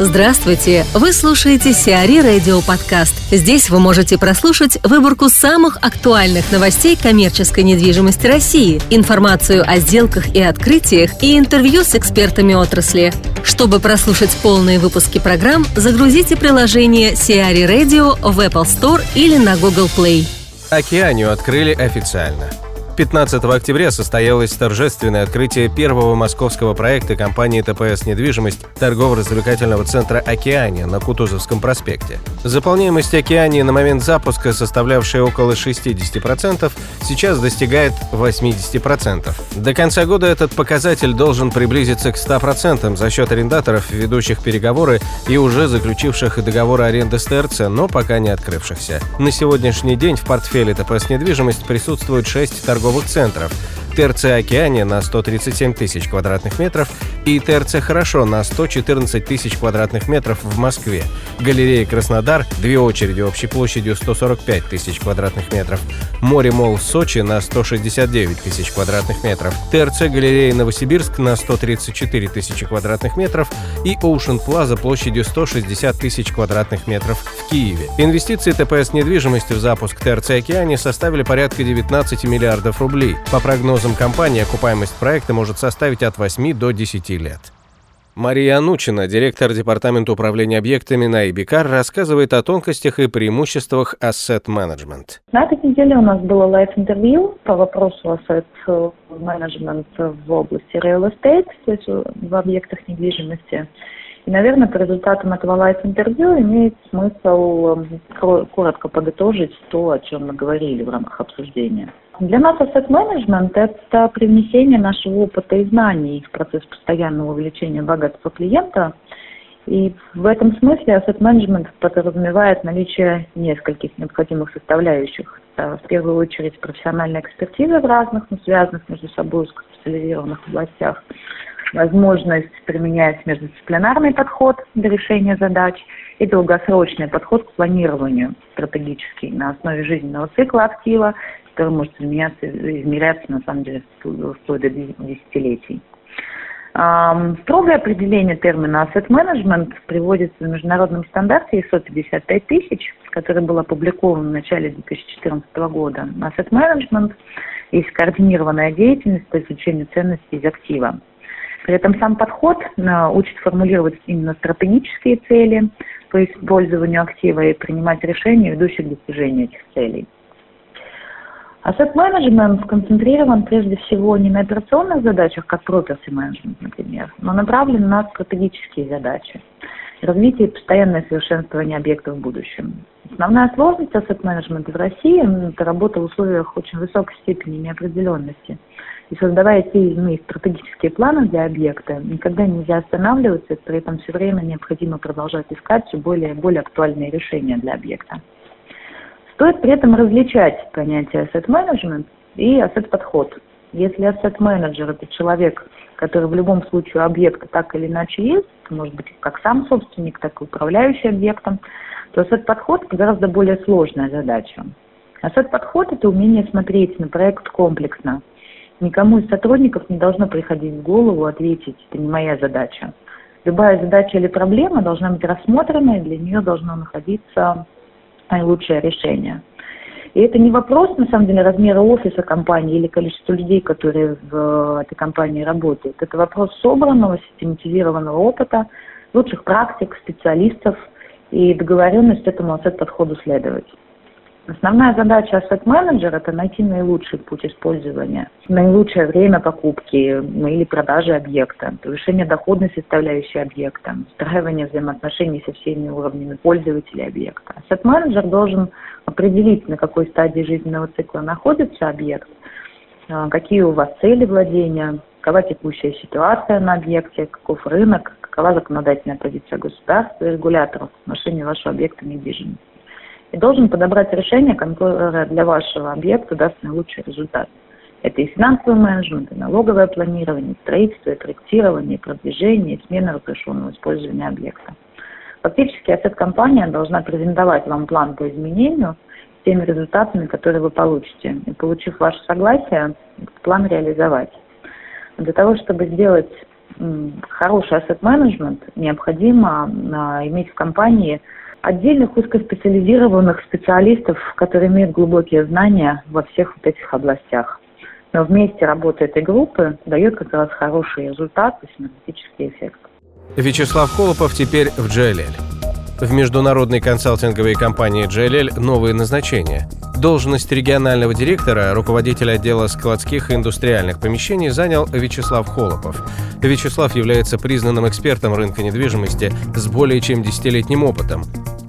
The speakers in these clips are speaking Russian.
Здравствуйте! Вы слушаете Сиари Радио Подкаст. Здесь вы можете прослушать выборку самых актуальных новостей коммерческой недвижимости России, информацию о сделках и открытиях и интервью с экспертами отрасли. Чтобы прослушать полные выпуски программ, загрузите приложение Сиари Radio в Apple Store или на Google Play. Океанию открыли официально – 15 октября состоялось торжественное открытие первого московского проекта компании ТПС «Недвижимость» торгово-развлекательного центра «Океания» на Кутузовском проспекте. Заполняемость «Океании» на момент запуска, составлявшая около 60%, сейчас достигает 80%. До конца года этот показатель должен приблизиться к 100% за счет арендаторов, ведущих переговоры и уже заключивших договоры аренды с ТРЦ, но пока не открывшихся. На сегодняшний день в портфеле ТПС «Недвижимость» присутствует 6 торговых торговых центров – ТРЦ «Океане» на 137 тысяч квадратных метров и ТРЦ «Хорошо» на 114 тысяч квадратных метров в Москве, галерея «Краснодар» – две очереди общей площадью 145 тысяч квадратных метров, море Мол Сочи на 169 тысяч квадратных метров, ТРЦ «Галерея Новосибирск» на 134 тысячи квадратных метров. И Ocean Plaza площадью 160 тысяч квадратных метров. в Киеве. Инвестиции ТПС недвижимости в запуск ТРЦ «Океане» составили порядка 19 миллиардов рублей. По прогнозам компании, окупаемость проекта может составить от 8 до 10 лет. Мария Анучина, директор Департамента управления объектами на IBCAR, рассказывает о тонкостях и преимуществах asset management. На этой неделе у нас было live-интервью по вопросу asset management в области real estate, то есть в объектах недвижимости. И, наверное, по результатам этого live-интервью имеет смысл эм, коротко подытожить то, о чем мы говорили в рамках обсуждения. Для нас asset management – это привнесение нашего опыта и знаний в процесс постоянного увеличения богатства клиента. И в этом смысле asset management подразумевает наличие нескольких необходимых составляющих. В первую очередь профессиональная экспертиза в разных, но связанных между собой специализированных областях, возможность применять междисциплинарный подход для решения задач и долгосрочный подход к планированию стратегический на основе жизненного цикла актива который может изменяться, измеряться на самом деле вплоть до десятилетий. Строгое определение термина asset management приводится в международном стандарте ISO 55 тысяч, который был опубликован в начале 2014 года. Asset management есть координированная деятельность по извлечению ценностей из актива. При этом сам подход учит формулировать именно стратегические цели по использованию актива и принимать решения, ведущие к достижению этих целей. Asset Management сконцентрирован прежде всего не на операционных задачах, как property management, например, но направлен на стратегические задачи. Развитие и постоянное совершенствование объектов в будущем. Основная сложность asset management в России – это работа в условиях очень высокой степени неопределенности. И создавая те или иные стратегические планы для объекта, никогда нельзя останавливаться, при этом все время необходимо продолжать искать все более и более актуальные решения для объекта. Стоит при этом различать понятие asset management и asset подход. Если asset manager это человек, который в любом случае объекта так или иначе есть, может быть как сам собственник, так и управляющий объектом, то asset подход гораздо более сложная задача. Asset подход это умение смотреть на проект комплексно. Никому из сотрудников не должно приходить в голову ответить, это не моя задача. Любая задача или проблема должна быть рассмотрена, и для нее должно находиться наилучшее решение. И это не вопрос, на самом деле, размера офиса компании или количества людей, которые в этой компании работают. Это вопрос собранного, систематизированного опыта, лучших практик, специалистов и договоренность этому подходу следовать. Основная задача asset-менеджера – это найти наилучший путь использования, наилучшее время покупки ну, или продажи объекта, повышение доходной составляющей объекта, встраивание взаимоотношений со всеми уровнями пользователей объекта. Asset-менеджер должен определить, на какой стадии жизненного цикла находится объект, а, какие у вас цели владения, какова текущая ситуация на объекте, каков рынок, какова законодательная позиция государства и регуляторов в отношении вашего объекта недвижимости и должен подобрать решение, которое для вашего объекта даст наилучший результат. Это и финансовый менеджмент, и налоговое планирование, строительство, и проектирование, и продвижение, и смена разрешенного использования объекта. Фактически, ассет-компания должна презентовать вам план по изменению с теми результатами, которые вы получите. И получив ваше согласие, план реализовать. Для того, чтобы сделать хороший asset-менеджмент, необходимо а, иметь в компании отдельных узкоспециализированных специалистов, которые имеют глубокие знания во всех вот этих областях. Но вместе работа этой группы дает как раз хороший результат и синергетический эффект. Вячеслав Колопов теперь в GLL. В международной консалтинговой компании JLL новые назначения. Должность регионального директора, руководителя отдела складских и индустриальных помещений занял Вячеслав Холопов. Вячеслав является признанным экспертом рынка недвижимости с более чем десятилетним опытом.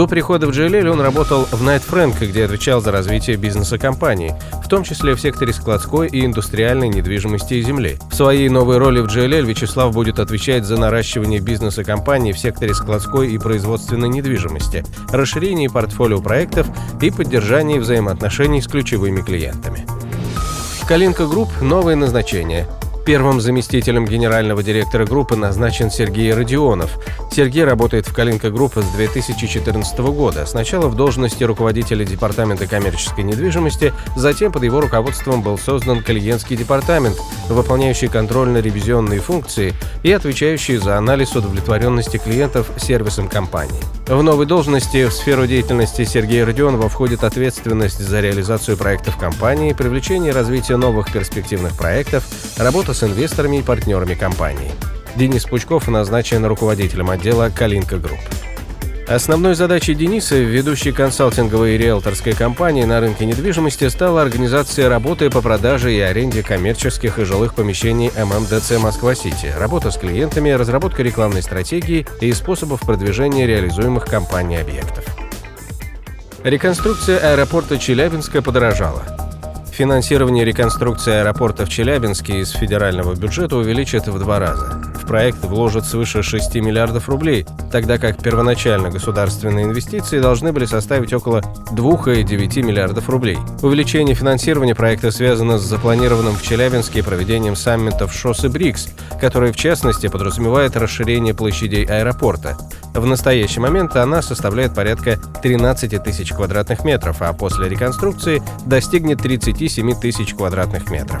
До прихода в JLL он работал в Knight Frank, где отвечал за развитие бизнеса компании, в том числе в секторе складской и индустриальной недвижимости и земли. В своей новой роли в JLL Вячеслав будет отвечать за наращивание бизнеса компании в секторе складской и производственной недвижимости, расширение портфолио проектов и поддержание взаимоотношений с ключевыми клиентами. Калинка Group – новое назначение – Первым заместителем генерального директора группы назначен Сергей Родионов. Сергей работает в Калинка Group с 2014 года. Сначала в должности руководителя департамента коммерческой недвижимости, затем под его руководством был создан клиентский департамент, выполняющий контрольно-ревизионные функции и отвечающий за анализ удовлетворенности клиентов сервисом компании. В новой должности в сферу деятельности Сергея Родионова входит ответственность за реализацию проектов компании, привлечение и развитие новых перспективных проектов, работа с инвесторами и партнерами компании. Денис Пучков назначен руководителем отдела «Калинка Group». Основной задачей Дениса, ведущей консалтинговой и риэлторской компании на рынке недвижимости, стала организация работы по продаже и аренде коммерческих и жилых помещений ММДЦ Москва-Сити, работа с клиентами, разработка рекламной стратегии и способов продвижения реализуемых компанией объектов. Реконструкция аэропорта Челябинска подорожала. Финансирование реконструкции аэропорта в Челябинске из федерального бюджета увеличат в два раза проект вложат свыше 6 миллиардов рублей, тогда как первоначально государственные инвестиции должны были составить около 2,9 миллиардов рублей. Увеличение финансирования проекта связано с запланированным в Челябинске проведением саммитов ШОС и БРИКС, который в частности подразумевает расширение площадей аэропорта. В настоящий момент она составляет порядка 13 тысяч квадратных метров, а после реконструкции достигнет 37 тысяч квадратных метров.